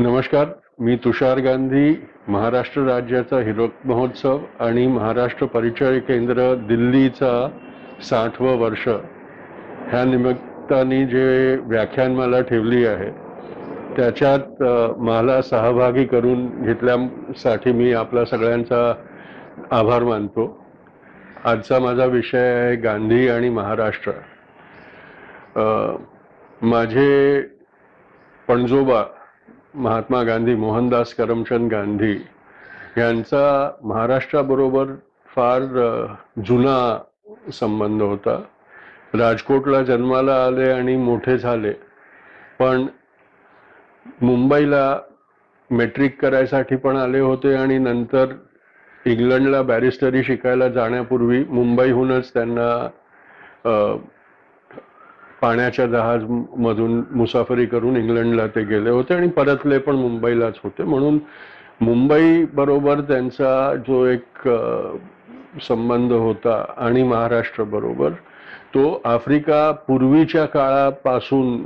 नमस्कार मी तुषार गांधी महाराष्ट्र राज्याचा हिरक महोत्सव आणि महाराष्ट्र परिचय केंद्र दिल्लीचा साठवं वर्ष. ह्या निमित्ताने जे व्याख्यान मला ठेवली आहे त्याच्यात मला सहभागी करून घेतल्यासाठी मी आपला सगळ्यांचा आभार मानतो. आजचा माझा विषय आहे गांधी आणि महाराष्ट्र. माझे पणजोबा महात्मा गांधी मोहनदास करमचंद गांधी यांचा महाराष्ट्राबरोबर फार जुना संबंध होता. राजकोटला जन्माला आले आणि मोठे झाले. पण मुंबईला मेट्रिक करायसाठी पण आले होते आणि नंतर इंग्लंडला बॅरिस्टरी शिकायला जाण्यापूर्वी मुंबईहूनच त्यांना पाण्याच्या जहाज मधून मुसाफरी करून इंग्लंडला ते गेले होते आणि परतले पण मुंबईलाच होते. म्हणून मुंबई बरोबर त्यांचा जो एक संबंध होता आणि महाराष्ट्र बरोबर तो आफ्रिका पूर्वीच्या काळापासून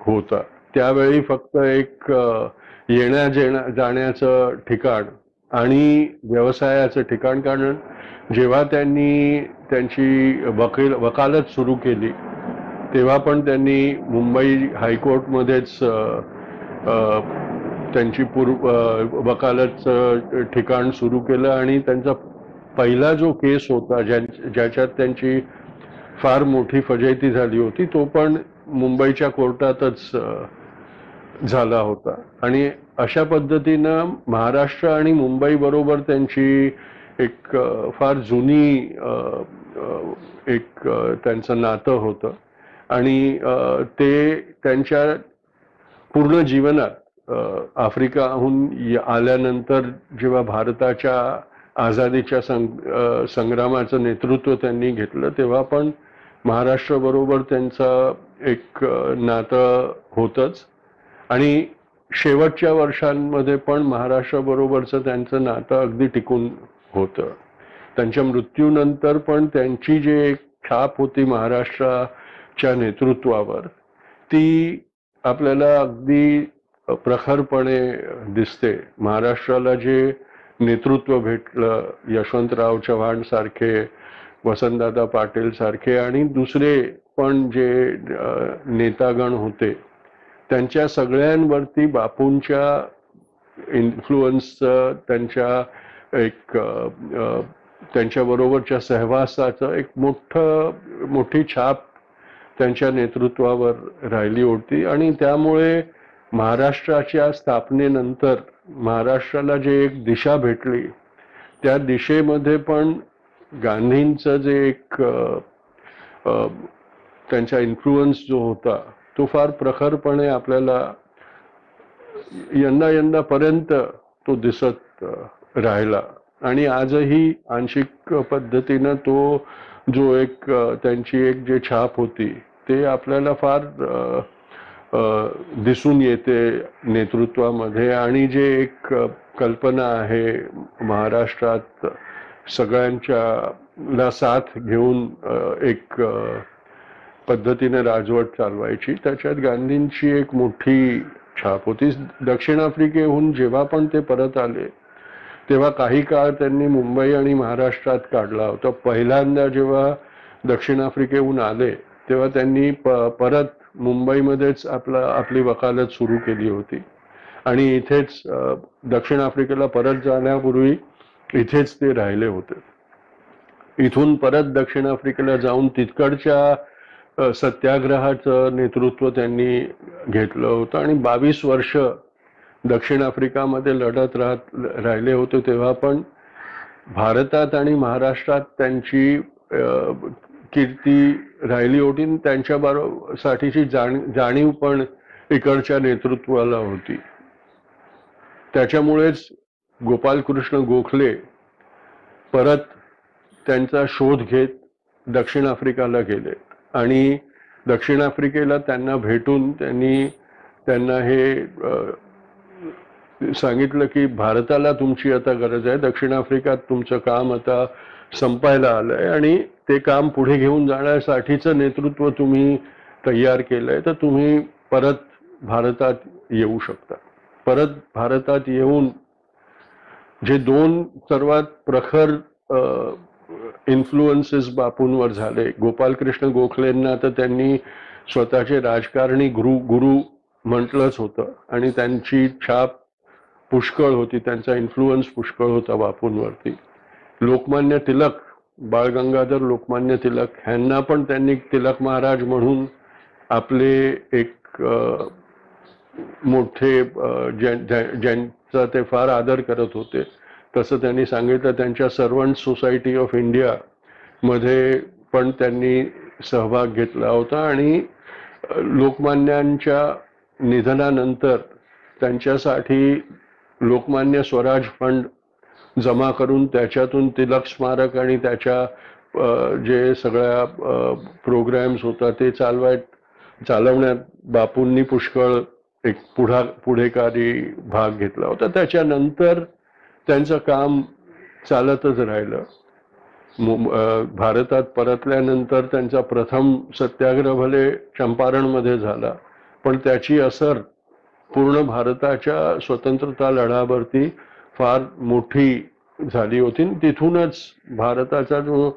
होता. त्यावेळी फक्त एक येण्या जेण्या जाण्याचं ठिकाण आणि व्यवसायाचं ठिकाण कारण जेव्हा त्यांनी त्यांची वकील वकालत सुरू केली तेव्हा पण त्यांनी मुंबई हायकोर्टमध्येच त्यांची पूर्व वकालतचं ठिकाण सुरू केलं आणि त्यांचा पहिला जो केस होता ज्या ज्याच्यात त्यांची फार मोठी फजायती झाली होती तो पण मुंबईच्या कोर्टातच झाला होता. आणि अशा पद्धतीनं महाराष्ट्र आणि मुंबई बरोबर त्यांची एक फार जुनी एक त्यांचं नातं होतं. आणि ते त्यांच्या पूर्ण जीवनात आफ्रिकाहून आल्यानंतर जेव्हा भारताच्या आझादीच्या संग संग्रामाचं नेतृत्व त्यांनी घेतलं तेव्हा पण महाराष्ट्राबरोबर त्यांचं एक नातं होतच. आणि शेवटच्या वर्षांमध्ये पण महाराष्ट्राबरोबरचं त्यांचं नातं अगदी टिकून होतं. त्यांच्या मृत्यूनंतर पण त्यांची जी एक छाप होती च्या नेतृत्वावर ती आपल्याला अगदी प्रखरपणे दिसते. महाराष्ट्राला जे नेतृत्व भेटलं यशवंतराव चव्हाण सारखे वसंतदादा पाटील सारखे आणि दुसरे पण जे नेतागण होते त्यांच्या सगळ्यांवरती बापूंच्या इन्फ्लुअन्सचं त्यांच्या एक त्यांच्याबरोबरच्या सहवासाचं एक मोठं मोठी छाप त्यांच्या नेतृत्वावर राहिली होती आणि त्यामुळे महाराष्ट्राच्या स्थापनेनंतर महाराष्ट्राला जे एक दिशा भेटली त्या दिशेमध्ये पण गांधींचं जे एक त्यांचा इन्फ्लुअन्स जो होता तो फार प्रखरपणे आपल्याला यंदा यंदापर्यंत तो दिसत राहिला. आणि आजही आंशिक पद्धतीनं तो जो एक त्यांची एक जे छाप होती ते आपल्याला फार दिसून येते नेतृत्वामध्ये. आणि जे एक कल्पना आहे महाराष्ट्रात सगळ्यांच्या ला साथ घेऊन एक पद्धतीने राजवट चालवायची त्याच्यात गांधींची एक मोठी छाप होती. दक्षिण आफ्रिकेहून जेव्हा पण ते परत आले तेव्हा काही काळ त्यांनी मुंबई आणि महाराष्ट्रात काढला होता. पहिल्यांदा जेव्हा दक्षिण आफ्रिकेहून आले तेव्हा त्यांनी प परत मुंबईमध्येच आपला आपली वकालत सुरू केली होती. आणि इथेच दक्षिण आफ्रिकेला परत जाण्यापूर्वी इथेच ते राहिले होते. इथून परत दक्षिण आफ्रिकेला जाऊन तितकडच्या सत्याग्रहाचं नेतृत्व त्यांनी घेतलं होतं. आणि बावीस वर्ष दक्षिण आफ्रिकामध्ये लढत राहत राहिले होते तेव्हा पण भारतात आणि महाराष्ट्रात त्यांची कीर्ती राहिली होती आणि त्यांच्या साठीची जाण जाणीव पण इकडच्या नेतृत्वाला होती. त्याच्यामुळेच गोपालकृष्ण गोखले परत त्यांचा शोध घेत दक्षिण आफ्रिकाला गेले. आणि दक्षिण आफ्रिकेला त्यांना भेटून त्यांनी त्यांना हे सांगितलं की भारताला तुमची आता गरज आहे. दक्षिण आफ्रिकात तुमचं काम आता संपायला आलंय आणि ते काम पुढे घेऊन जाण्यासाठीचं नेतृत्व तुम्ही तयार केलंय. तर तुम्ही परत भारतात येऊ शकता. परत भारतात येऊन जे दोन सर्वात प्रखर इन्फ्लुअन्सेस बापूंवर झाले गोपालकृष्ण गोखलेंना तर त्यांनी स्वतःचे राजकारणी गुरु गुरु म्हटलंच होतं आणि त्यांची छाप पुष्कळ होती त्यांचा इन्फ्लुअन्स पुष्कळ होता बापूंवरती. लोकमान्य तिलक बाळ गंगाधर लोकमान्य तिलक ह्यांना पण त्यांनी तिलक महाराज म्हणून आपले एक मोठे ज्यां- ज्या- ज्यांचा ते फार आदर करत होते. तसं त्यांनी सांगितलं त्यांच्या सर्वंट सोसायटी ऑफ इंडिया मध्ये पण त्यांनी सहभाग घेतला होता आणि लोकमान्यांच्या निधनानंतर त्यांच्यासाठी लोकमान्य स्वराज फंड जमा करून त्याच्यातून तिलक स्मारक आणि त्याच्या जे सगळ्या प्रोग्रॅम्स होता ते चालवाय चालवण्यात बापूंनी पुष्कळ एक पुढा पुढेकारी भाग घेतला होता. त्याच्यानंतर त्यांचं काम चालतच राहिलं. भारतात परतल्यानंतर त्यांचा प्रथम सत्याग्रह भले चंपारणमध्ये झाला पण त्याची असर पूर्ण भारताच्या स्वतंत्रता लढ्यावरती फार मोठी झाली होती. तिथूनच भारताचा जो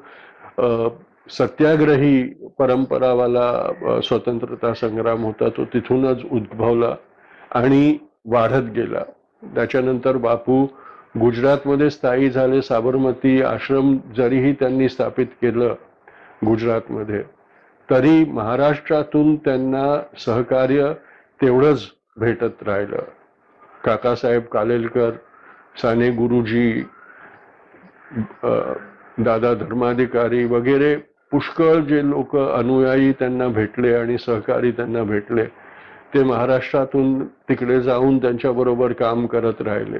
सत्याग्रही परंपरावाला स्वतंत्रता संग्राम होता तो तिथूनच उद्भवला आणि वाढत गेला. त्याच्यानंतर बापू गुजरातमध्ये स्थायी झाले. साबरमती आश्रम जरीही त्यांनी स्थापित केलं गुजरातमध्ये तरी महाराष्ट्रातून त्यांना सहकार्य तेवढंच भेटत राहिलं. काकासाहेब कालेलकर साने गुरुजी दादा धर्माधिकारी वगैरे पुष्कळ जे लोक अनुयायी त्यांना भेटले आणि सहकारी त्यांना भेटले ते महाराष्ट्रातून तिकडे जाऊन त्यांच्याबरोबर काम करत राहिले.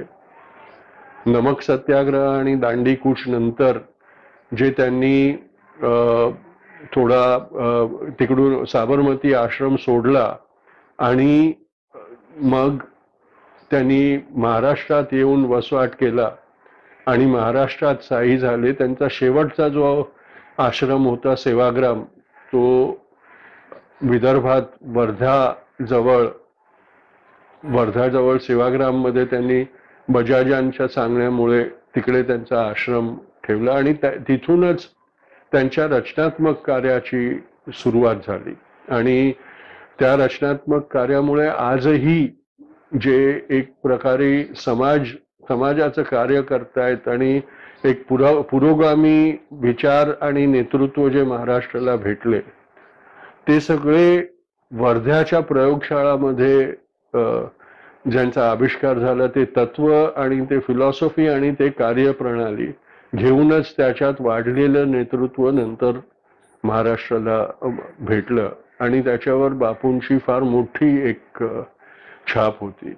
नमक सत्याग्रह आणि दांडी कूच नंतर जे त्यांनी थोडा तिकडून साबरमती आश्रम सोडला आणि मग त्यांनी महाराष्ट्रात येऊन वसवाट केला आणि महाराष्ट्रात साई झाले. त्यांचा शेवटचा जो आश्रम होता सेवाग्राम तो विदर्भात वर्धाजवळ वर्धाजवळ सेवाग्राममध्ये त्यांनी बजाजांच्या सांगण्यामुळे तिकडे त्यांचा आश्रम ठेवला आणि तिथूनच त्यांच्या रचनात्मक कार्याची सुरुवात झाली. आणि त्या रचनात्मक कार्यामुळे आजही जे एक प्रकारे समाज समाजाचं कार्य करतायत आणि एक पुरा पुरोगामी विचार आणि नेतृत्व जे महाराष्ट्राला भेटले ते सगळे वर्ध्याच्या प्रयोगशाळामध्ये ज्यांचा आविष्कार झाला ते तत्व आणि ते फिलॉसॉफी आणि ते कार्यप्रणाली घेऊनच त्याच्यात वाढलेलं नेतृत्व नंतर महाराष्ट्राला भेटलं. आणि त्याच्यावर बापूंची फार मोठी एक छाप होती.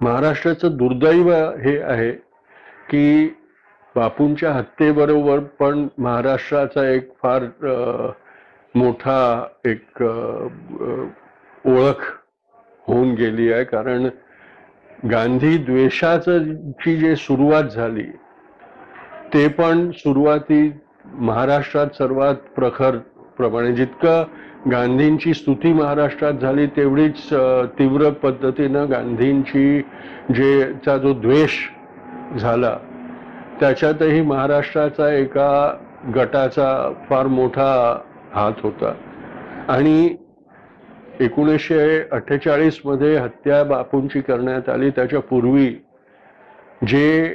महाराष्ट्राचं दुर्दैव हे आहे की बापूंच्या हत्येबरोबर पण महाराष्ट्राचा एक फार मोठा एक ओळख होऊन गेली आहे. कारण गांधी द्वेषाची ची जे सुरुवात झाली ते पण सुरुवाती महाराष्ट्रात सर्वात प्रखर प्रमाणे जितकं गांधींची स्तुती महाराष्ट्रात झाली तेवढीच तीव्र पद्धतीनं गांधींची जे चा जो द्वेष झाला त्याच्यातही महाराष्ट्राचा एका गटाचा फार मोठा हात होता. आणि एकोणीसशे अठ्ठेचाळीसमध्ये हत्या बापूंची करण्यात आली. त्याच्या पूर्वी जे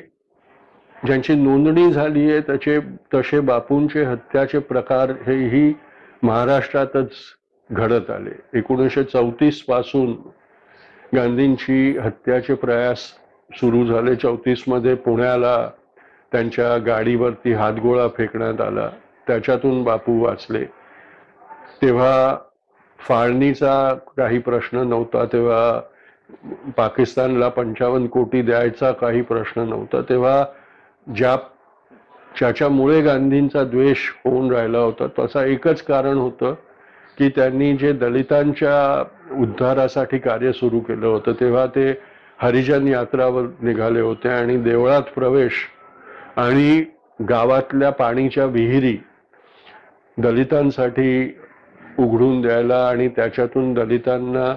ज्यांची नोंदणी झाली आहे त्याचे तसे बापूंचे हत्याचे प्रकार हेही महाराष्ट्रातच घडत आले. एकोणीसशे चौतीसपासून गांधींची हत्याचे प्रयास सुरू झाले. चौतीसमध्ये पुण्याला त्यांच्या गाडीवरती हातगोळा फेकण्यात आला. त्याच्यातून बापू वाचले. तेव्हा फाळणीचा काही प्रश्न नव्हता. तेव्हा पाकिस्तानला पंचावन्न कोटी द्यायचा काही प्रश्न नव्हता. तेव्हा ज्या ज्याच्यामुळे गांधींचा द्वेष होऊन राहिला होता. तसा एकच कारण होतं की त्यांनी जे दलितांच्या उद्धारासाठी कार्य सुरू केलं होतं तेव्हा ते हरिजन यात्रावर निघाले होते आणि देवळात प्रवेश आणि गावातल्या पाणीच्या विहिरी दलितांसाठी उघडून द्यायला आणि त्याच्यातून दलितांना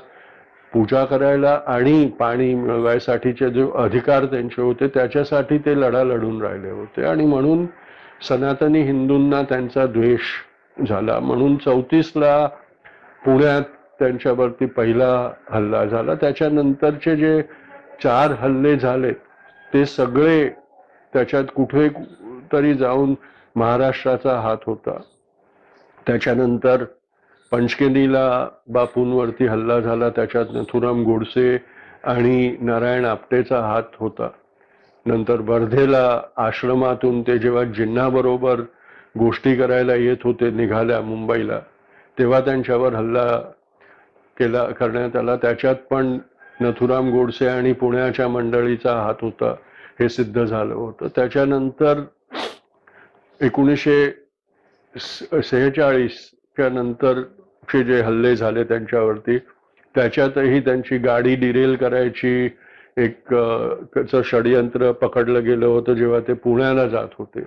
पूजा करायला आणि पाणी मिळवायसाठीचे जो अधिकार त्यांचे होते त्याच्यासाठी ते लढा लढून राहिले होते. आणि म्हणून सनातनी हिंदूंना त्यांचा द्वेष झाला. म्हणून चौतीसला पुण्यात त्यांच्यावरती पहिला हल्ला झाला. त्याच्यानंतरचे जे चार हल्ले झाले ते सगळे त्याच्यात कुठे तरी जाऊन महाराष्ट्राचा हात होता. त्याच्यानंतर पंचकेनीला बापूंवरती हल्ला झाला त्याच्यात नथुराम गोडसे आणि नारायण आपटेचा हात होता. नंतर वर्धेला आश्रमातून ते जेव्हा जिन्हाबरोबर गोष्टी करायला येत होते निघाल्या मुंबईला तेव्हा त्यांच्यावर हल्ला केला करण्यात आला. त्याच्यात पण नथुराम गोडसे आणि पुण्याच्या मंडळीचा हात होता हे सिद्ध झालं होतं. त्याच्यानंतर एकोणीसशे सेहेचाळीसच्या नंतर चे जे हल्ले झाले त्यांच्यावरती त्याच्यातही त्यांची गाडी डिरेल करायची एक त्याचं षडयंत्र पकडलं गेलं होतं जेव्हा ते पुण्याला जात होते.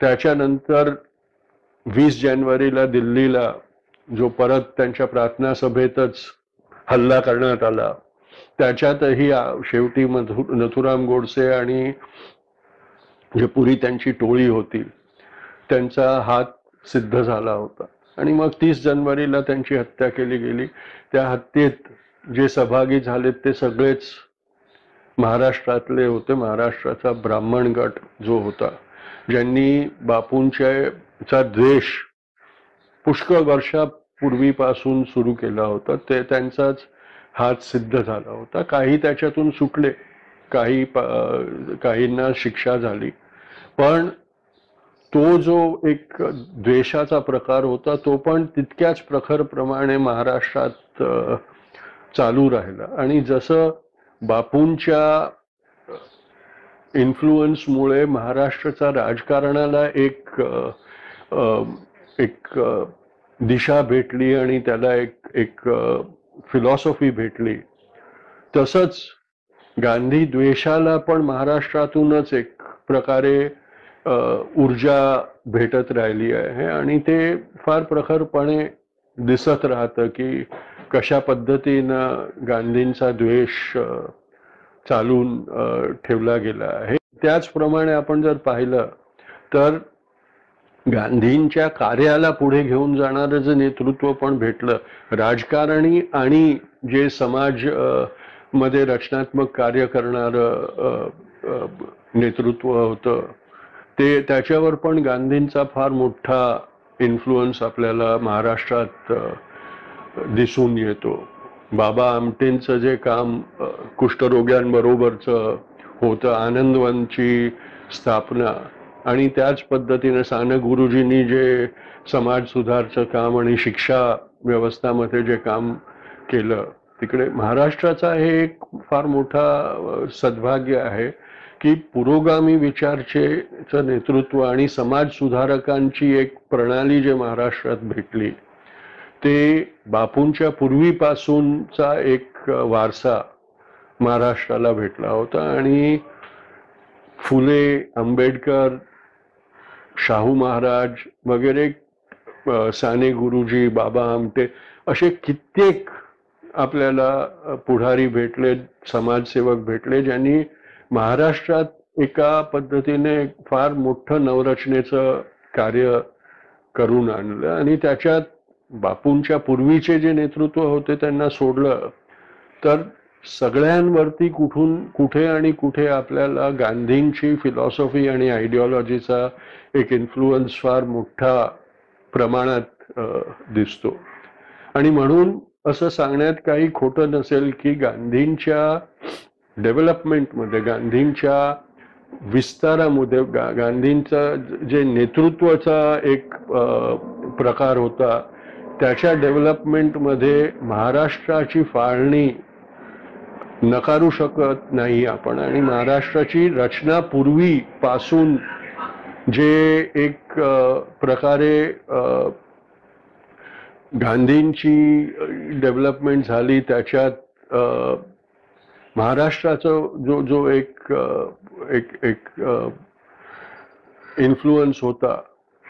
त्याच्यानंतर वीस जानेवारीला दिल्लीला जो परत त्यांच्या प्रार्थना सभेतच हल्ला करण्यात आला. त्याच्यातही शेवटी मधु- नथुराम गोडसे आणि जे पुरी त्यांची टोळी होती त्यांचा हात सिद्ध झाला होता. आणि मग तीस जानेवारीला त्यांची हत्या केली गेली. त्या हत्येत जे सहभागी झालेत ते सगळेच महाराष्ट्रातले होते. महाराष्ट्राचा ब्राह्मण गट जो होता ज्यांनी बापूंच्या द्वेष पुष्कळ वर्षापूर्वीपासून सुरू केला होता. ते त्यांचाच हात सिद्ध झाला होता. काही त्याच्यातून सुटले काही काहींना शिक्षा झाली. पण तो जो एक द्वेषाचा प्रकार होता तो पण तितक्याच प्रखर प्रमाणे महाराष्ट्रात चालू राहिला. आणि जसं बापूंच्या इन्फ्लुअन्समुळे महाराष्ट्राचा राजकारणाला एक एक दिशा भेटली आणि त्याला एक एक फिलॉसॉफी भेटली तसंच गांधी द्वेषाला पण महाराष्ट्रातूनच एक प्रकारे ऊर्जा भेटत राहिली आहे आणि ते फार प्रखरपणे दिसत राहतं की कशा पद्धतीनं गांधींचा द्वेष चालून ठेवला गेला आहे. त्याचप्रमाणे आपण जर पाहिलं तर गांधींच्या कार्याला पुढे घेऊन जाणारं जे नेतृत्व पण भेटलं राजकारणी आणि जे समाजमध्ये रचनात्मक कार्य करणारं नेतृत्व होतं ते त्याच्यावर पण गांधींचा फार मोठा इन्फ्लुअन्स आपल्याला महाराष्ट्रात दिसून येतो. बाबा आमटेंचं जे काम कुष्ठरोग्यांबरोबरचं होतं आनंदवनची स्थापना आणि त्याच पद्धतीने साने गुरुजींनी जे समाज सुधारचं काम आणि शिक्षा व्यवस्थामध्ये जे काम केलं तिकडे महाराष्ट्राचा हे एक फार मोठा सद्भाग्य आहे. की पुरोगामी विचारचेचं नेतृत्व आणि समाज सुधारकांची एक प्रणाली जे महाराष्ट्रात भेटली ते बापूंच्या पूर्वीपासूनचा एक वारसा महाराष्ट्राला भेटला होता. आणि फुले आंबेडकर शाहू महाराज वगैरे साने गुरुजी बाबा आमटे असे कित्येक आपल्याला पुढारी भेटले समाजसेवक भेटले ज्यांनी महाराष्ट्रात एका पद्धतीने फार मोठं नवरचनेचं कार्य करून आणलं आणि त्याच्यात बापूंच्या पूर्वीचे जे नेतृत्व होते त्यांना सोडलं तर सगळ्यांवरती कुठून कुठे आणि कुठे आपल्याला गांधींची फिलॉसॉफी आणि आयडिओलॉजीचा एक इन्फ्लुअन्स फार मोठा प्रमाणात दिसतो. आणि म्हणून असं सांगण्यात काही खोटं नसेल की गांधींच्या डेव्हलपमेंटमध्ये गांधींच्या विस्तारामध्ये गा गांधींचा जे नेतृत्वाचा एक प्रकार होता त्याच्या डेव्हलपमेंटमध्ये महाराष्ट्राची फाळणी नकारू शकत नाही आपण. आणि महाराष्ट्राची रचना पूर्वीपासून जे एक प्रकारे गांधींची डेव्हलपमेंट झाली त्याच्यात महाराष्ट्राचा जो जो एक एक एक इन्फ्लुअन्स होता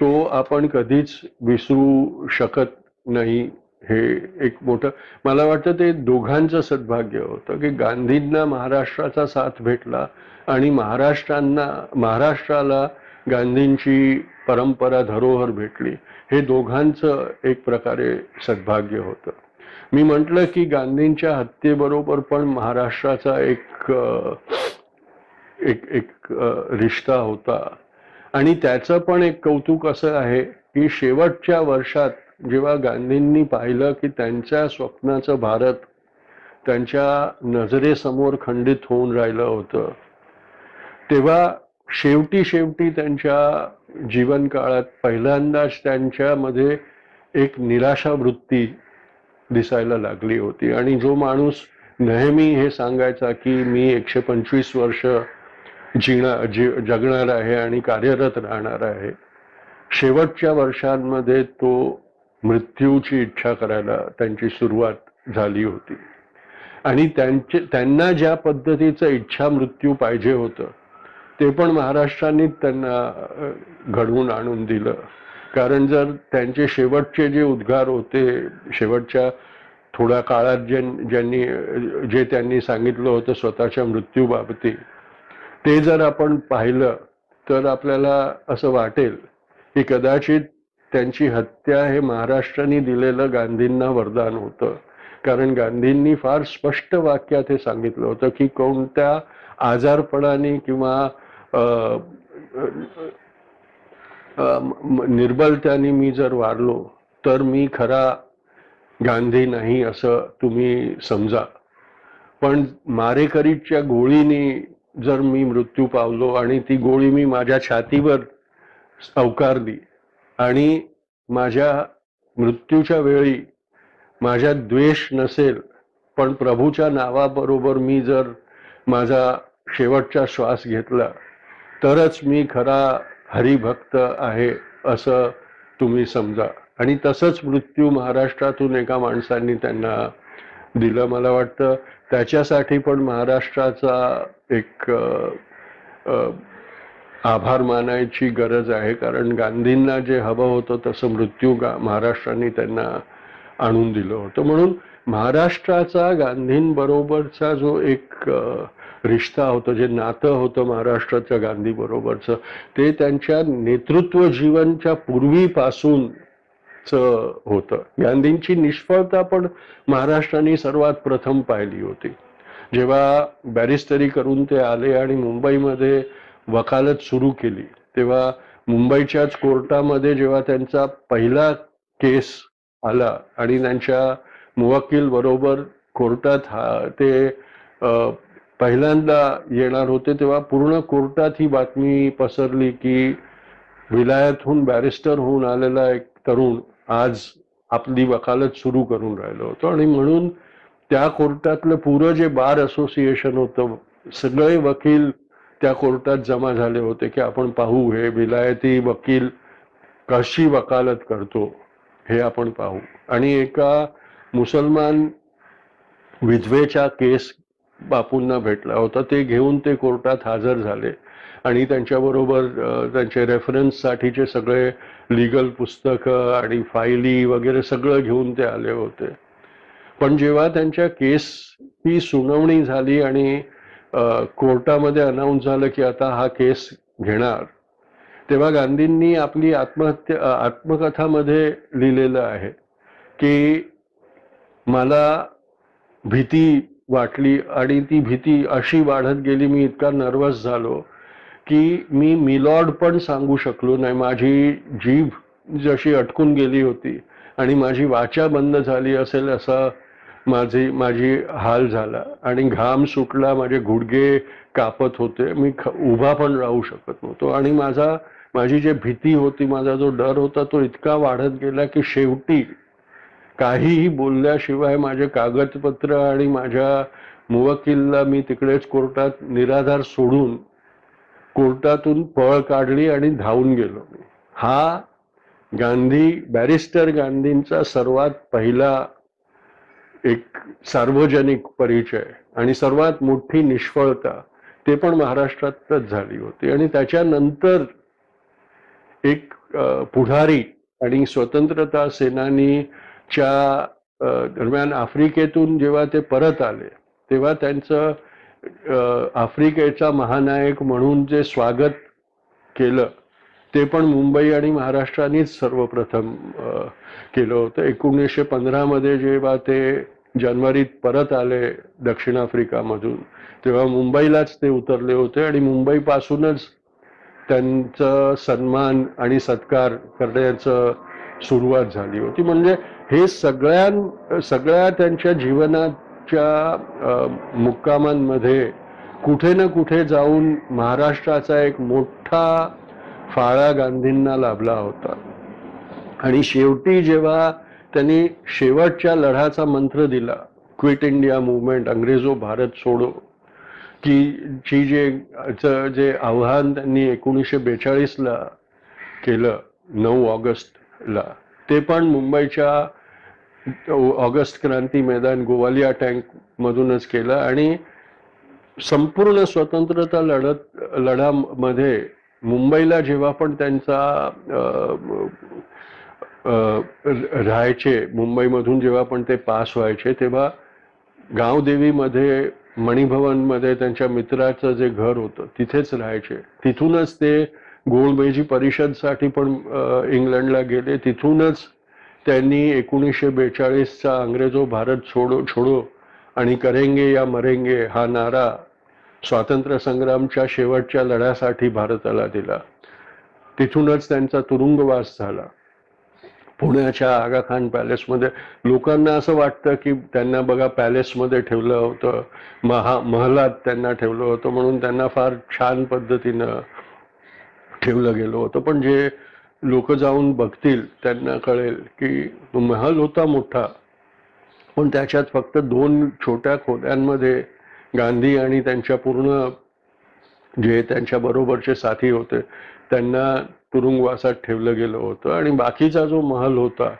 तो आपण कधीच विसरू शकत नाही हे एक मोठं मला वाटतं ते दोघांचं सद्भाग्य होतं की गांधींना महाराष्ट्राचा साथ भेटला आणि महाराष्ट्रांना महाराष्ट्राला गांधींची परंपरा धरोहर भेटली हे दोघांचं एक प्रकारे सद्भाग्य होतं. मी म्हटलं की गांधींच्या हत्येबरोबर पण महाराष्ट्राचा एक एक एक रिश्ता होता. आणि त्याचं पण एक कौतुक असं आहे की शेवटच्या वर्षात जेव्हा गांधींनी पाहिलं की त्यांच्या स्वप्नाचं भारत त्यांच्या नजरेसमोर खंडित होऊन राहिलं होतं तेव्हा शेवटी शेवटी त्यांच्या जीवनकाळात पहिल्यांदाच त्यांच्यामध्ये एक निराशा वृत्ती दिसायला लागली होती. आणि जो माणूस नेहमी हे सांगायचा की मी एकशे पंचवीस वर्ष जिणा जी जगणार आहे आणि कार्यरत राहणार आहे. शेवटच्या वर्षांमध्ये तो मृत्यूची इच्छा करायला त्यांची सुरुवात झाली होती. आणि त्यांचे त्यांना ज्या पद्धतीचं इच्छा मृत्यू पाहिजे होतं ते पण महाराष्ट्राने त्यांना घडवून आणून दिलं. कारण जर त्यांचे शेवटचे जे उद्गार होते शेवटच्या थोड्या काळात जे ज्यांनी जे त्यांनी सांगितलं होतं स्वतःच्या मृत्यूबाबतीत ते जर आपण पाहिलं तर आपल्याला असं वाटेल की कदाचित त्यांची हत्या हे महाराष्ट्राने दिलेलं गांधींना वरदान होतं. कारण गांधींनी फार स्पष्ट वाक्यात हे सांगितलं होतं की कोणत्या आजारपणाने किंवा निर्बलतेने मी जर वारलो तर मी खरा गांधी नाही असं तुम्ही समजा. पण मारेकरीच्या गोळीने जर मी मृत्यू पावलो आणि ती गोळी मी माझ्या छातीवर अवकारली आणि माझ्या मृत्यूच्या वेळी माझ्या द्वेष नसेल पण प्रभूच्या नावाबरोबर मी जर माझा शेवटचा श्वास घेतला तरच मी खरा हरिभक्त आहे असं तुम्ही समजा. आणि तसंच मृत्यू महाराष्ट्रातून एका माणसांनी त्यांना दिलं. मला वाटतं त्याच्यासाठी पण महाराष्ट्राचा एक आभार मानायची गरज आहे. कारण गांधींना जे हवं होतं तसं मृत्यू गा महाराष्ट्राने त्यांना आणून दिलं होतं. म्हणून महाराष्ट्राचा गांधींबरोबरचा जो एक रिश्ता होतं जे नातं होतं महाराष्ट्राच्या गांधीबरोबरचं ते त्यांच्या नेतृत्व जीवनच्या पूर्वीपासून होतं. गांधींची निष्फळता पण महाराष्ट्राने सर्वात प्रथम पाहिली होती. जेव्हा बॅरिस्टरी करून ते आले आणि मुंबईमध्ये वकालत सुरू केली तेव्हा मुंबईच्याच कोर्टामध्ये जेव्हा त्यांचा पहिला केस आला आणि त्यांच्या मुवक्कील बरोबर कोर्टात हा ते पहिल्यांदा येणार होते तेव्हा पूर्ण कोर्टात ही बातमी पसरली की विलायतहून बॅरिस्टर होऊन आलेला एक तरुण आज आपली वकालत सुरू करून राहिलो होतो. आणि म्हणून त्या कोर्टातलं पुरं जे बार असोसिएशन होतं सगळे वकील त्या कोर्टात जमा झाले होते की आपण पाहू हे विलायती वकील कशी वकालत करतो हे आपण पाहू. आणि एका मुसलमान विधवेच्या केस बापूंना भेटला होता. ते घेऊन ते कोर्टात हजर झाले. आणि त्यांच्याबरोबर त्यांचे रेफरन्ससाठीचे सगळे लिगल पुस्तकं आणि फायली वगैरे सगळं घेऊन ते आले होते. पण जेव्हा त्यांच्या केस ही सुनावणी झाली आणि कोर्टामध्ये अनाऊन्स झालं की आता हा केस घेणार तेव्हा गांधींनी आपली आत्महत्या आत्मकथामध्ये लिहिलेलं आहे की मला भीती वाटली आणि ती भीती अशी वाढत गेली मी इतका नर्वस झालो की मी मिलॉर्ड पण सांगू शकलो नाही. माझी जीभ जशी अटकून गेली होती आणि माझी वाचा बंद झाली असेल असा माझी माझी हाल झाला आणि घाम सुटला माझे गुडघे कापत होते. मी ख- उभा पण राहू शकत नव्हतो आणि माझा माझी जी भीती होती माझा जो डर होता तो इतका वाढत गेला की शेवटी काहीही बोलल्याशिवाय माझे कागदपत्र आणि माझ्या मुवकिलला मी तिकडेच कोर्टात निराधार सोडून कोर्टातून पळ काढली आणि धावून गेलो मी. हा गांधी बॅरिस्टर गांधींचा सर्वात पहिला एक सार्वजनिक परिचय आणि सर्वात मोठी निष्फळता ते पण महाराष्ट्रातच झाली होती. आणि त्याच्यानंतर एक पुढारी आणि स्वतंत्रता सेनानी च्या दरम्यान आफ्रिकेतून जेव्हा ते परत आले तेव्हा त्यांचं आफ्रिकेचा महानायक म्हणून जे स्वागत केलं ते पण मुंबई आणि महाराष्ट्रानेच सर्वप्रथम केलं होतं. एकोणीसशे पंधरामध्ये जेव्हा ते जानेवारीत परत आले दक्षिण आफ्रिकामधून तेव्हा मुंबईलाच ते उतरले होते आणि मुंबईपासूनच त्यांचं सन्मान आणि सत्कार करण्याचं सुरुवात झाली होती. म्हणजे हे सगळ्यां सगळ्या त्यांच्या जीवनाच्या मुक्कामांमध्ये कुठे ना कुठे जाऊन महाराष्ट्राचा एक मोठा फाळा गांधींना लाभला होता. आणि शेवटी जेव्हा त्यांनी शेवटच्या लढाचा मंत्र दिला क्विट इंडिया मुवमेंट अंग्रेजो भारत सोडो की ची जे जे आव्हान त्यांनी एकोणीसशे बेचाळीसला केलं नऊ ऑगस्टला ते पण मुंबईच्या ऑगस्ट क्रांती मैदान गोवालिया टँक मधूनच केलं आणि संपूर्ण स्वतंत्रता लढत लढामध्ये मुंबईला जेव्हा पण त्यांचा राहायचे मुंबईमधून जेव्हा पण ते पास व्हायचे तेव्हा गावदेवीमध्ये मणिभवनमध्ये त्यांच्या मित्राचं जे घर होतं तिथेच राहायचे. तिथूनच ते गोळमेजी परिषदसाठी पण इंग्लंडला गेले. तिथूनच त्यांनी एकोणीसशे बेचाळीसचा अंग्रेजो भारत छोडो छोडो आणि करेंगे या मरेंगे हा नारा स्वातंत्र्य संग्रामच्या शेवटच्या लढ्यासाठी भारताला दिला. तिथूनच त्यांचा तुरुंगवास झाला. पुण्याच्या आगा खान पॅलेसमध्ये लोकांना असं वाटतं की त्यांना बघा पॅलेसमध्ये ठेवलं होतं महा महलात त्यांना ठेवलं होतं म्हणून त्यांना फार छान पद्धतीनं ठेवलं गेलं होतं. पण जे लोक जाऊन बघतील त्यांना कळेल की महल होता मोठा. पण त्याच्यात फक्त दोन छोट्या खोल्यांमध्ये गांधी आणि त्यांच्या पूर्ण जे त्यांच्या बरोबरचे साथी होते त्यांना तुरुंगवासात ठेवलं गेलं होतं. आणि बाकीचा जो महल होता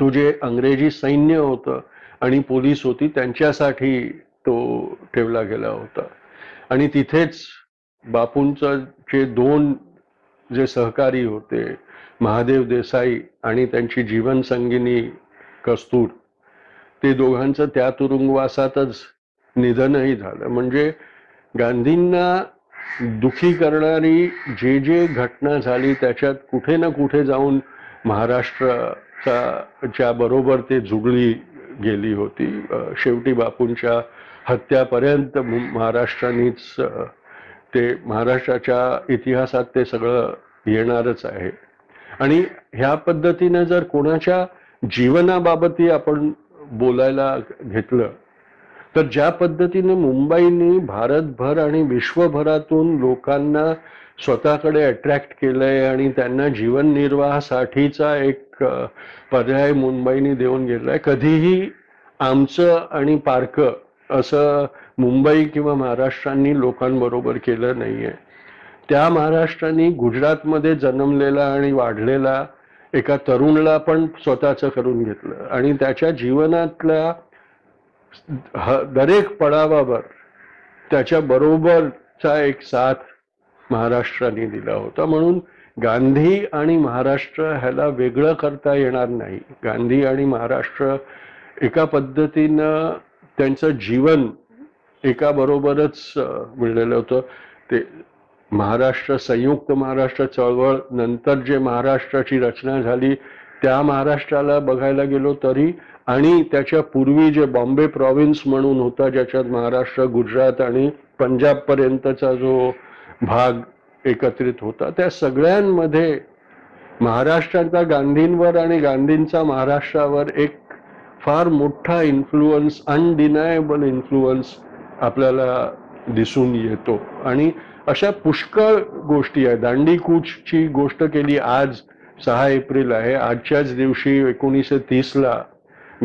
तो जे अंग्रेजी सैन्य होतं आणि पोलीस होती त्यांच्यासाठी तो ठेवला गेला होता. आणि तिथेच बापूंचा जे दोन जे सहकारी होते महादेव देसाई आणि त्यांची जीवनसंगिनी कस्तूर ते दोघांचं त्या तुरुंगवासातच निधनही झालं. म्हणजे गांधींना दुखी करणारी जे जे घटना झाली त्याच्यात कुठे ना कुठे जाऊन महाराष्ट्राचा च्या बरोबर ते जुगली गेली होती. शेवटी बापूंच्या हत्यापर्यंत महाराष्ट्रानीच महाराष्ट्रानेच ते महाराष्ट्राच्या इतिहासात ते सगळं येणारच आहे. आणि ह्या पद्धतीनं जर कोणाच्या जीवनाबाबतही आपण बोलायला घेतलं तर ज्या पद्धतीने मुंबईने भारतभर आणि विश्वभरातून लोकांना स्वतःकडे अट्रॅक्ट केलंय आणि त्यांना जीवन निर्वाहासाठीचा एक पर्याय मुंबईने देऊन गेलाय कधीही आमचं आणि पारकं असं मुंबई किंवा महाराष्ट्रांनी लोकांबरोबर केलं नाहीये. त्या महाराष्ट्रांनी गुजरातमध्ये जन्मलेला आणि वाढलेला एका तरुणला पण स्वतःचं करून घेतलं. आणि त्याच्या जीवनातल्या दरेक पडावावर त्याच्या बरोबरचा एक साथ महाराष्ट्राने दिला होता. म्हणून गांधी आणि महाराष्ट्र ह्याला वेगळं करता येणार नाही. गांधी आणि महाराष्ट्र एका पद्धतीनं त्यांचं जीवन एका बरोबरच मिळलेलं होतं. ते महाराष्ट्र संयुक्त महाराष्ट्र चळवळ नंतर जे महाराष्ट्राची रचना झाली त्या महाराष्ट्राला बघायला गेलो तरी आणि त्याच्या पूर्वी जे बॉम्बे प्रॉव्हिन्स म्हणून होता ज्याच्यात महाराष्ट्र गुजरात आणि पंजाब पर्यंतचा जो भाग एकत्रित होता त्या सगळ्यांमध्ये महाराष्ट्राचा गांधींवर आणि गांधींचा महाराष्ट्रावर एक फार मोठा इन्फ्लुअन्स अनडिनायबल इन्फ्लुअन्स आपल्याला दिसून येतो. आणि अशा पुष्कळ गोष्टी आहेत. दांडी कूचची गोष्ट केली आज सहा एप्रिल आहे. आजच्याच दिवशी एकोणीसशे तीसला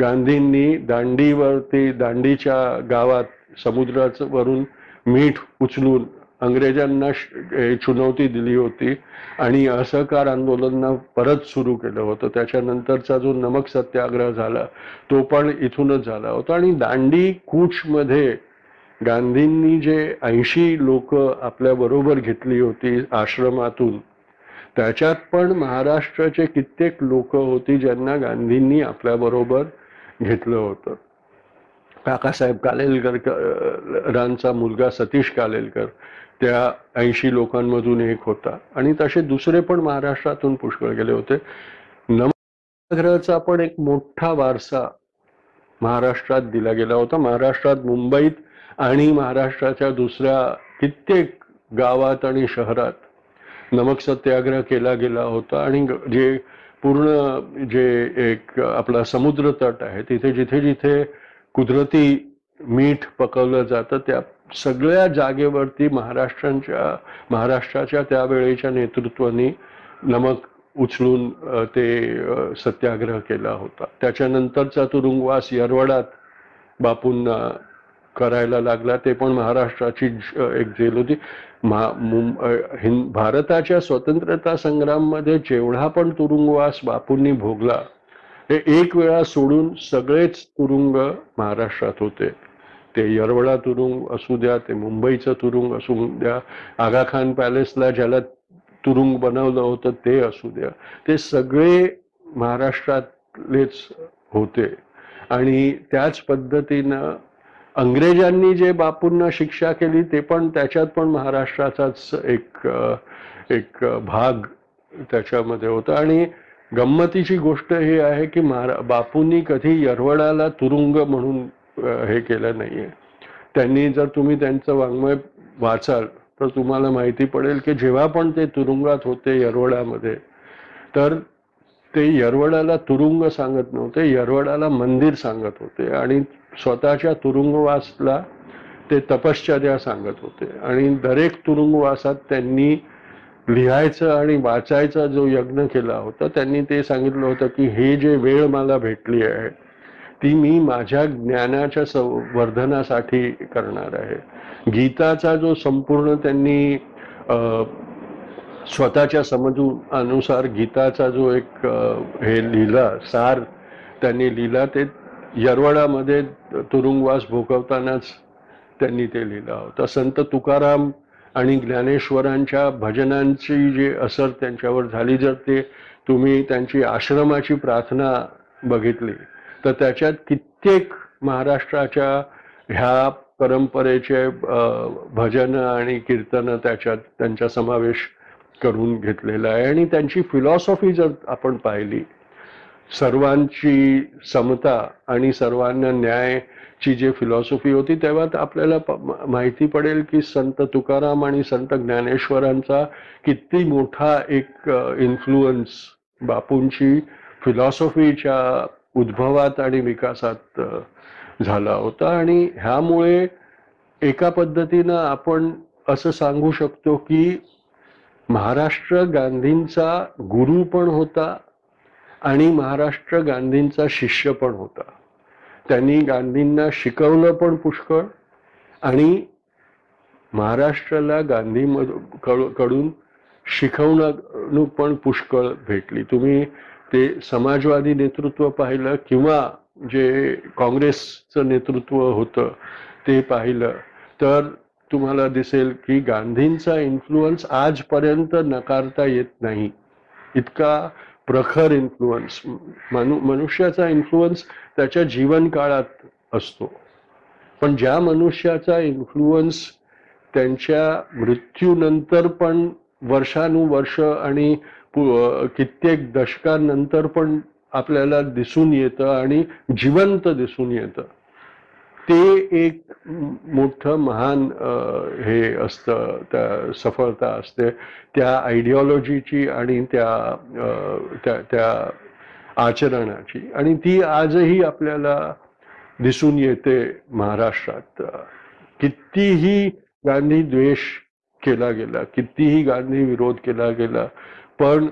गांधींनी दांडीवरती दांडीच्या गावात समुद्राचं वरून मीठ उचलून अंग्रेजांना चुनौती चुनवती दिली होती. आणि असहकार आंदोलन परत सुरू केलं होतं. त्याच्यानंतरचा जो नमक सत्याग्रह झाला तो पण इथूनच झाला होता. आणि दांडी कूचमध्ये गांधींनी जे ऐंशी लोक आपल्या बरोबर घेतली होती आश्रमातून त्याच्यात पण महाराष्ट्राचे कित्येक लोक होती ज्यांना गांधींनी आपल्याबरोबर घेतलं होतं. काकासाहेब कालेलकर रांचा मुलगा सतीश कालेलकर त्या ऐंशी लोकांमधून एक होता. आणि तसे दुसरे पण महाराष्ट्रातून पुष्कळ गेले होते. नवग्रहाचा पण एक मोठा वारसा महाराष्ट्रात दिला गेला होता. महाराष्ट्रात मुंबईत आणि महाराष्ट्राच्या दुसऱ्या कित्येक गावात आणि शहरात नमक सत्याग्रह केला गेला होता आणि जे पूर्ण जे एक आपला समुद्र तट आहे तिथे जिथे जिथे कुदरती मीठ पकवलं जातं त्या सगळ्या जागेवरती महाराष्ट्रांच्या महाराष्ट्राच्या त्यावेळेच्या नेतृत्वाने नमक उचलून ते सत्याग्रह केला होता. त्याच्यानंतरचा तुरुंगवास यरवडात बापूंना करायला लागला ते पण महाराष्ट्राची एक जेल होती. हिंद भारताच्या स्वतंत्रता संग्राममध्ये जेवढा पण तुरुंगवास बापूंनी भोगला हे एक वेळा सोडून सगळेच तुरुंग महाराष्ट्रात होते. ते यरवडा तुरुंग असू द्या ते मुंबईचं तुरुंग असू द्या आगा खान पॅलेसला ज्याला तुरुंग बनवलं होतं ते असू द्या ते सगळे महाराष्ट्रातलेच होते. आणि त्याच पद्धतीनं अंग्रेजांनी जे बापूंना शिक्षा केली ते पण त्याच्यात पण महाराष्ट्राचाच एक एक भाग त्याच्यामध्ये होता. आणि गंमतीची गोष्ट ही आहे की महारा बापूंनी कधी यरवडाला तुरुंग म्हणून हे केलं नाहीये. त्यांनी जर तुम्ही त्यांचं वाङ्मय वाचाल तर तुम्हाला माहिती पडेल की जेव्हा पण ते तुरुंगात होते यरवडामध्ये तर ते यरवडाला तुरुंग सांगत नव्हते यरवडाला मंदिर सांगत होते आणि स्वतःच्या तुरुंगवासला ते तपश्चर्या सांगत होते. आणि दरेक तुरुंगवासात त्यांनी लिहायचं आणि वाचायचा जो यज्ञ केला होता त्यांनी ते सांगितलं होतं की हे जे वेळ मला भेटली आहे ती मी माझ्या ज्ञानाच्या संवर्धनासाठी करणार आहे. गीताचा जो संपूर्ण त्यांनी स्वतःच्या समजू अनुसार गीताचा जो एक हे लिहिला सार त्यांनी लिहिला ते यरवडामध्ये तुरुंगवास भोगवतानाच त्यांनी ते लिहिलं होतं. संत तुकाराम आणि ज्ञानेश्वरांच्या भजनांची जे असर त्यांच्यावर झाली जर ते तुम्ही त्यांची आश्रमाची प्रार्थना बघितली तर त्याच्यात कित्येक महाराष्ट्राच्या ह्या परंपरेचे भजन आणि कीर्तन त्याच्यात त्यांचा समावेश करून घेतलेला आहे. आणि त्यांची फिलॉसॉफी जर आपण पाहिली सर्वांची समता आणि सर्वांना न्यायची जी फिलॉसॉफी होती तेव्हा आपल्याला माहिती पडेल की संत तुकाराम आणि संत ज्ञानेश्वरांचा किती मोठा एक इन्फ्लुअन्स बापूंची फिलॉसॉफीच्या उद्भवात आणि विकासात झाला होता. आणि ह्यामुळे एका पद्धतीनं आपण असं सांगू शकतो की महाराष्ट्र गांधींचा गुरु पण होता आणि महाराष्ट्र गांधींचा शिष्य पण होता. त्यांनी गांधींना शिकवलं पण पुष्कळ आणि महाराष्ट्राला गांधी कडून शिकवण पण पुष्कळ भेटली. तुम्ही ते समाजवादी नेतृत्व पाहिलं किंवा जे काँग्रेसचं नेतृत्व होतं ते पाहिलं. तर तुम्हाला दिसेल की गांधींचा इन्फ्लुअन्स आजपर्यंत नकारता येत नाही. इतका प्रखर इन्फ्लुअन्स मनु मनुष्याचा इन्फ्लुअन्स त्याच्या जीवन काळात असतो. पण ज्या मनुष्याचा इन्फ्लुअन्स त्यांच्या मृत्यूनंतर पण वर्षानुवर्ष आणि कित्येक दशकांनंतर पण आपल्याला दिसून येतं आणि जिवंत दिसून येतं. ते एक मोठं महान हे असतं त्या सफलता असते. त्या आयडिओलॉजीची आणि त्या त्या आचरणाची. आणि ती आजही आपल्याला दिसून येते महाराष्ट्रात. कितीही गांधी द्वेष केला गेला कितीही गांधी विरोध केला गेला पण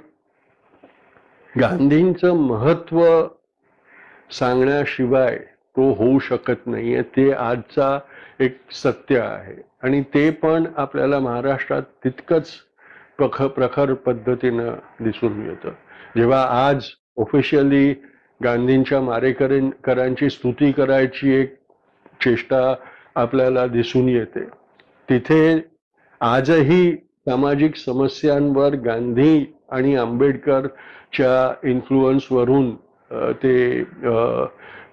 गांधींचं महत्त्व सांगण्याशिवाय तो होऊ शकत नाहीये. ते आजचा एक सत्य आहे. आणि ते पण आपल्याला महाराष्ट्रात तितकंच प्रख प्रखर पद्धतीनं दिसून येतं. जेव्हा आज ऑफिशियली गांधींच्या मारेकरांची स्तुती करायची एक चेष्टा आपल्याला दिसून येते तिथे आजही सामाजिक समस्यांवर गांधी आणि आंबेडकरच्या इन्फ्लुअन्सवरून ते आ,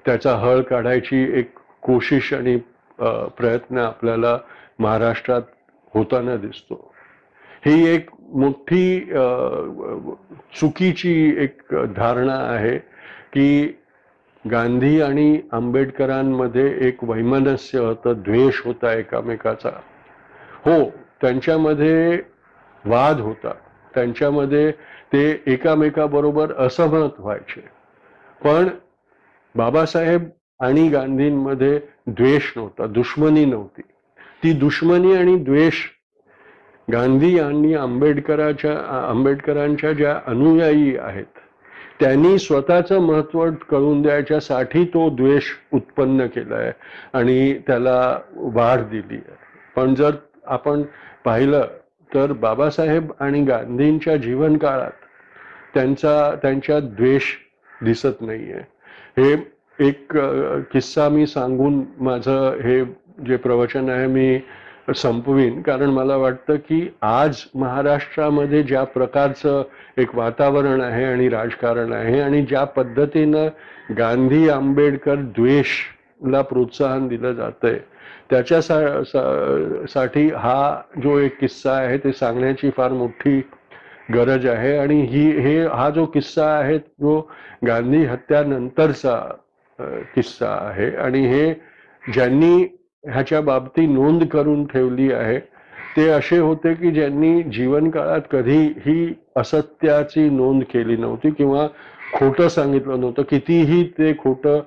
त्याचा हळ काढायची एक कोशिश आणि प्रयत्न आपल्याला महाराष्ट्रात होताना दिसतो. ही एक मोठी चुकीची एक धारणा आहे की गांधी आणि आंबेडकरांमध्ये एक वैमनस्य होतं द्वेष होता एकामेकाचा. हो त्यांच्यामध्ये वाद होता. त्यांच्यामध्ये ते एकामेकाबरोबर असहमत व्हायचे. पण बाबासाहेब आणि गांधींमध्ये द्वेष नव्हता दुश्मनी नव्हती. ती दुश्मनी आणि द्वेष गांधी यांनी आंबेडकराच्या आंबेडकरांच्या ज्या अनुयायी आहेत त्यांनी स्वतःचं महत्त्व कळून द्यायच्यासाठी तो द्वेष उत्पन्न केलाय आणि त्याला वाढ दिली आहे. पण जर आपण पाहिलं तर बाबासाहेब आणि गांधींच्या जीवनकाळात त्यांचा त्यांच्या द्वेष दिसत नाहीये. हे एक किस्सा मी सांगून माझं हे जे प्रवचन आहे मी संपवीन. कारण मला वाटतं की आज महाराष्ट्रामध्ये ज्या प्रकारचं एक वातावरण आहे आणि राजकारण आहे आणि ज्या पद्धतीनं गांधी आंबेडकर द्वेषला प्रोत्साहन दिलं जातंय त्याच्या सा- सा- साठी हा जो एक किस्सा आहे ते सांगण्याची फार मोठी गरज आहे आणि ही हे हा जो किस्सा आहे तो गांधी हत्यानंतरचा किस्सा आहे. आणि हे ज्यांनी ह्याच्या बाबती नोंद करून ठेवली आहे ते असे होते की ज्यांनी जीवनकाळात कधीही असत्याची नोंद केली नव्हती किंवा खोटं सांगितलं नव्हतं. कितीही ते खोटं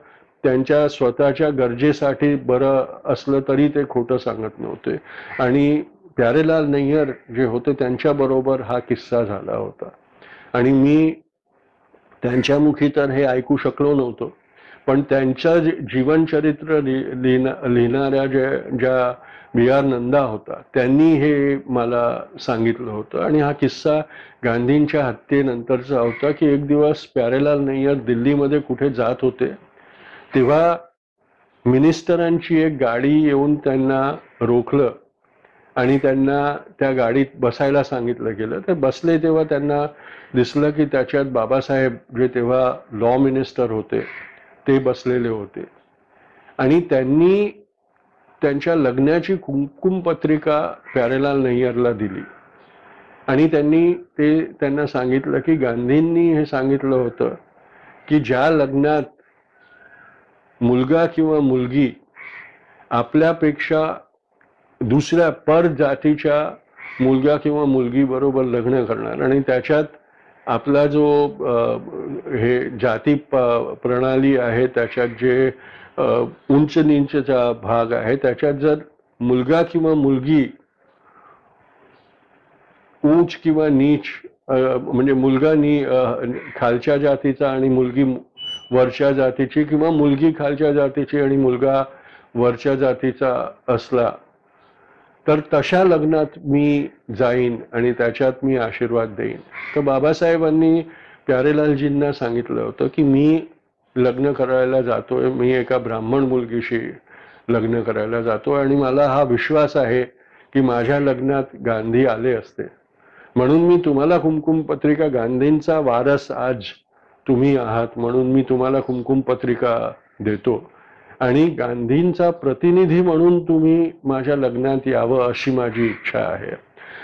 त्यांच्या स्वतःच्या गरजेसाठी बरं असलं तरी ते खोटं सांगत नव्हते. आणि प्यारेलाल नय्यर जे होते त्यांच्याबरोबर हा किस्सा झाला होता. आणि मी त्यांच्या मुखी तर हे ऐकू शकलो नव्हतो पण त्यांचं जीवनचरित्र लि- लिहिणा लिहिणाऱ्या ज्या ज्या बी आर नंदा होता त्यांनी हे मला सांगितलं होतं. आणि हा किस्सा गांधींच्या हत्येनंतरचा होता की एक दिवस प्यारेलाल नय्यर दिल्लीमध्ये कुठे जात होते तेव्हा मिनिस्टरांची एक गाडी येऊन त्यांना रोखलं. आणि त्यांना त्या गाडीत बसायला सांगितलं गेलं. ते बसले तेव्हा त्यांना दिसलं की त्याच्यात बाबासाहेब जे तेव्हा लॉ मिनिस्टर होते ते बसलेले होते. आणि त्यांनी त्यांच्या लग्नाची कुंकुम पत्रिका प्यारेलाल नय्यरला दिली. आणि त्यांनी ते त्यांना सांगितलं की गांधींनी हे सांगितलं होतं की ज्या लग्नात मुलगा किंवा मुलगी आपल्यापेक्षा दुसऱ्या पर जातीच्या मुलगा किंवा मुलगी बरोबर लग्न करणार आणि त्याच्यात आपला जो हे जाती प्रणाली आहे त्याच्यात जे उंच निंचचा भाग आहे त्याच्यात जर मुलगा किंवा मुलगी उंच किंवा नीच म्हणजे मुलगा नी खालच्या जातीचा आणि मुलगी वरच्या जातीची किंवा मुलगी खालच्या जातीची आणि मुलगा वरच्या जातीचा असला तर तशा लग्नात मी जाईन आणि त्याच्यात मी आशीर्वाद देईन. तर बाबासाहेबांनी प्यारेलालजींना सांगितलं होतं की मी लग्न करायला जातोय मी एका ब्राह्मण मुलगीशी लग्न करायला जातोय आणि मला हा विश्वास आहे की माझ्या लग्नात गांधी आले असते. म्हणून मी तुम्हाला कुमकुम पत्रिका गांधींचा वारस आज तुम्ही आहात म्हणून मी तुम्हाला कुमकुम पत्रिका देतो. आणि गांधींचा प्रतिनिधी म्हणून तुम्ही माझ्या लग्नात यावं अशी माझी इच्छा आहे.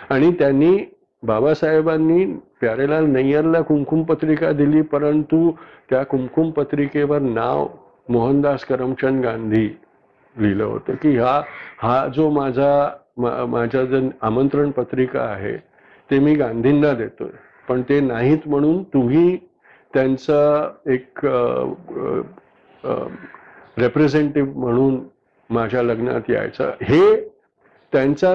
आणि त्यांनी बाबासाहेबांनी प्यारेलाल नय्यरला कुमकुम पत्रिका दिली परंतु त्या कुमकुम पत्रिकेवर नाव मोहनदास करमचंद गांधी लिहिलं होतं की हा हा जो माझा माझ्या जे आमंत्रण पत्रिका आहे ते मी गांधींना देतोय. पण ते नाहीत म्हणून तुम्ही त्यांचा एक रेप्रेझेंटेटिव्ह म्हणून माझ्या लग्नात यायचं. हे त्यांचा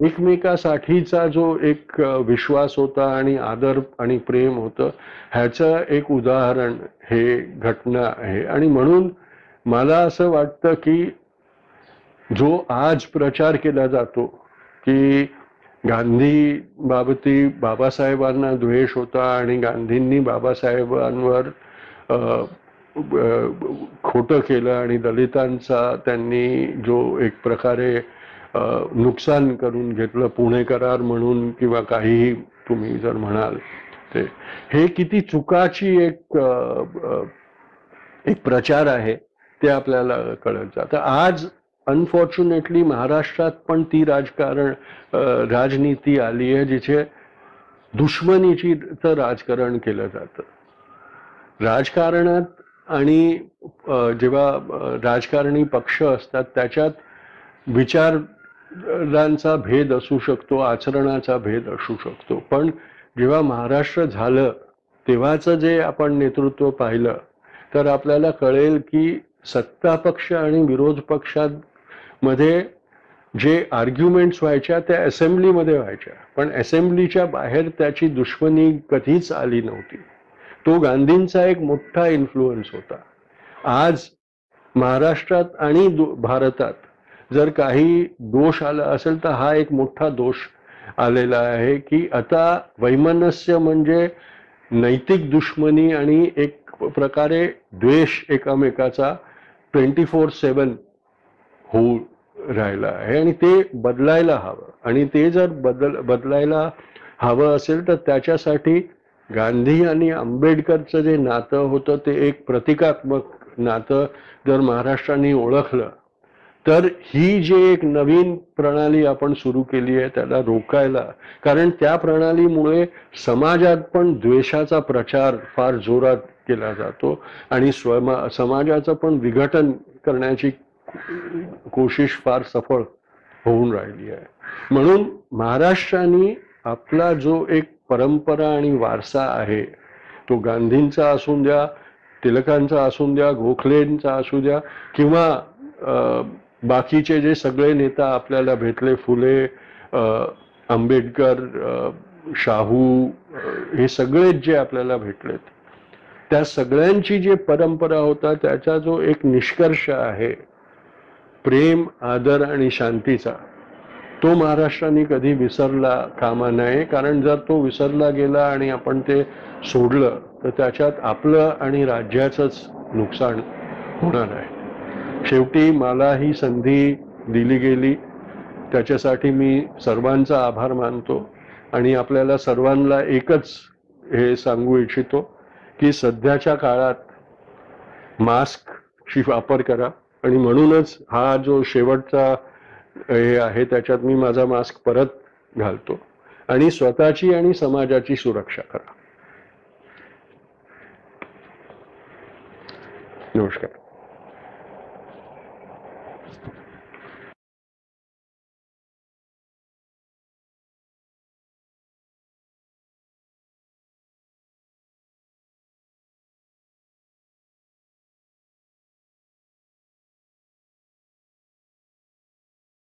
एकमेकासाठीचा जो एक विश्वास होता आणि आदर आणि प्रेम होतं ह्याचं एक उदाहरण हे घटना आहे. आणि म्हणून मला असं वाटतं की जो आज प्रचार केला जातो की गांधी बाबती बाबासाहेबांना द्वेष होता आणि गांधींनी बाबासाहेबांवर खोटं केलं आणि दलितांचा त्यांनी जो एक प्रकारे नुकसान करून घेतलं पुणे करार म्हणून किंवा काहीही तुम्ही जर म्हणाल ते हे किती चुकाची एक एक प्रचार आहे ते आपल्याला कळत जातं. आज अनफॉर्च्युनेटली महाराष्ट्रात पण ती राजकारण राजनीती आली आहे जिथे दुश्मनीची राजकारण केलं जातं. राजकारणात आणि जेव्हा राजकारणी पक्ष असतात त्याच्यात विचारांचा भेद असू शकतो आचरणाचा भेद असू शकतो. पण जेव्हा महाराष्ट्र झालं तेव्हाचं जे आपण नेतृत्व पाहिलं तर आपल्याला कळेल की सत्ता पक्ष आणि विरोध पक्षांमध्ये जे आर्ग्युमेंट्स व्हायच्या त्या असेंब्लीमध्ये व्हायच्या. पण असेंब्लीच्या बाहेर त्याची दुश्मनी कधीच आली नव्हती. तो गांधींचा एक मोठा इन्फ्लुअन्स होता. आज महाराष्ट्रात आणि भारतात जर काही दोष आला असेल तर हा एक मोठा दोष आलेला आहे की आता वैमनस्य म्हणजे नैतिक दुश्मनी आणि एक प्रकारे द्वेष एकामेकाचा ट्वेंटी फोर सेवन होऊ राहिला आहे आणि ते बदलायला हवं. आणि ते जर बदल बदलायला हवं असेल तर त्याच्यासाठी गांधी आणि आंबेडकरचं जे नातं होतं ते एक प्रतिकात्मक नातं जर महाराष्ट्राने ओळखलं तर ही जी एक नवीन प्रणाली आपण सुरू केली आहे त्याला रोकायला कारण त्या प्रणालीमुळे समाजात पण द्वेषाचा प्रचार फार जोरात केला जातो आणि स्वमा समाजाचं पण विघटन करण्याची कोशिश फार सफळ होऊन राहिली आहे. म्हणून महाराष्ट्राने आपला जो एक परंपरा आणि वारसा आहे. तो गांधींचा असून द्या तिलकांचा असून द्या गोखलेंचा असू द्या किंवा बाकीचे जे सगळे नेता आपल्याला भेटले फुले आंबेडकर शाहू हे सगळेच जे आपल्याला भेटलेत. त्या सगळ्यांची जी परंपरा होता त्याचा जो एक निष्कर्ष आहे प्रेम आदर आणि शांतीचा. तो महाराष्ट्राने कधी विसरला कामा नये. कारण जर तो विसरला गेला आणि आपण ते सोडलं तर त्याच्यात आपलं आणि राज्याचंच नुकसान होणार आहे. शेवटी मला ही संधी दिली गेली. त्याच्यासाठी मी सर्वांचा आभार मानतो आणि आपल्याला सर्वांना एकच हे सांगू इच्छितो की सध्याच्या काळात मास्कची वापर करा आणि म्हणूनच हा जो शेवटचा हे आहे त्याच्यात मी माझा मास्क परत घालतो. आणि स्वतःची आणि समाजाची सुरक्षा करा. नमस्कार.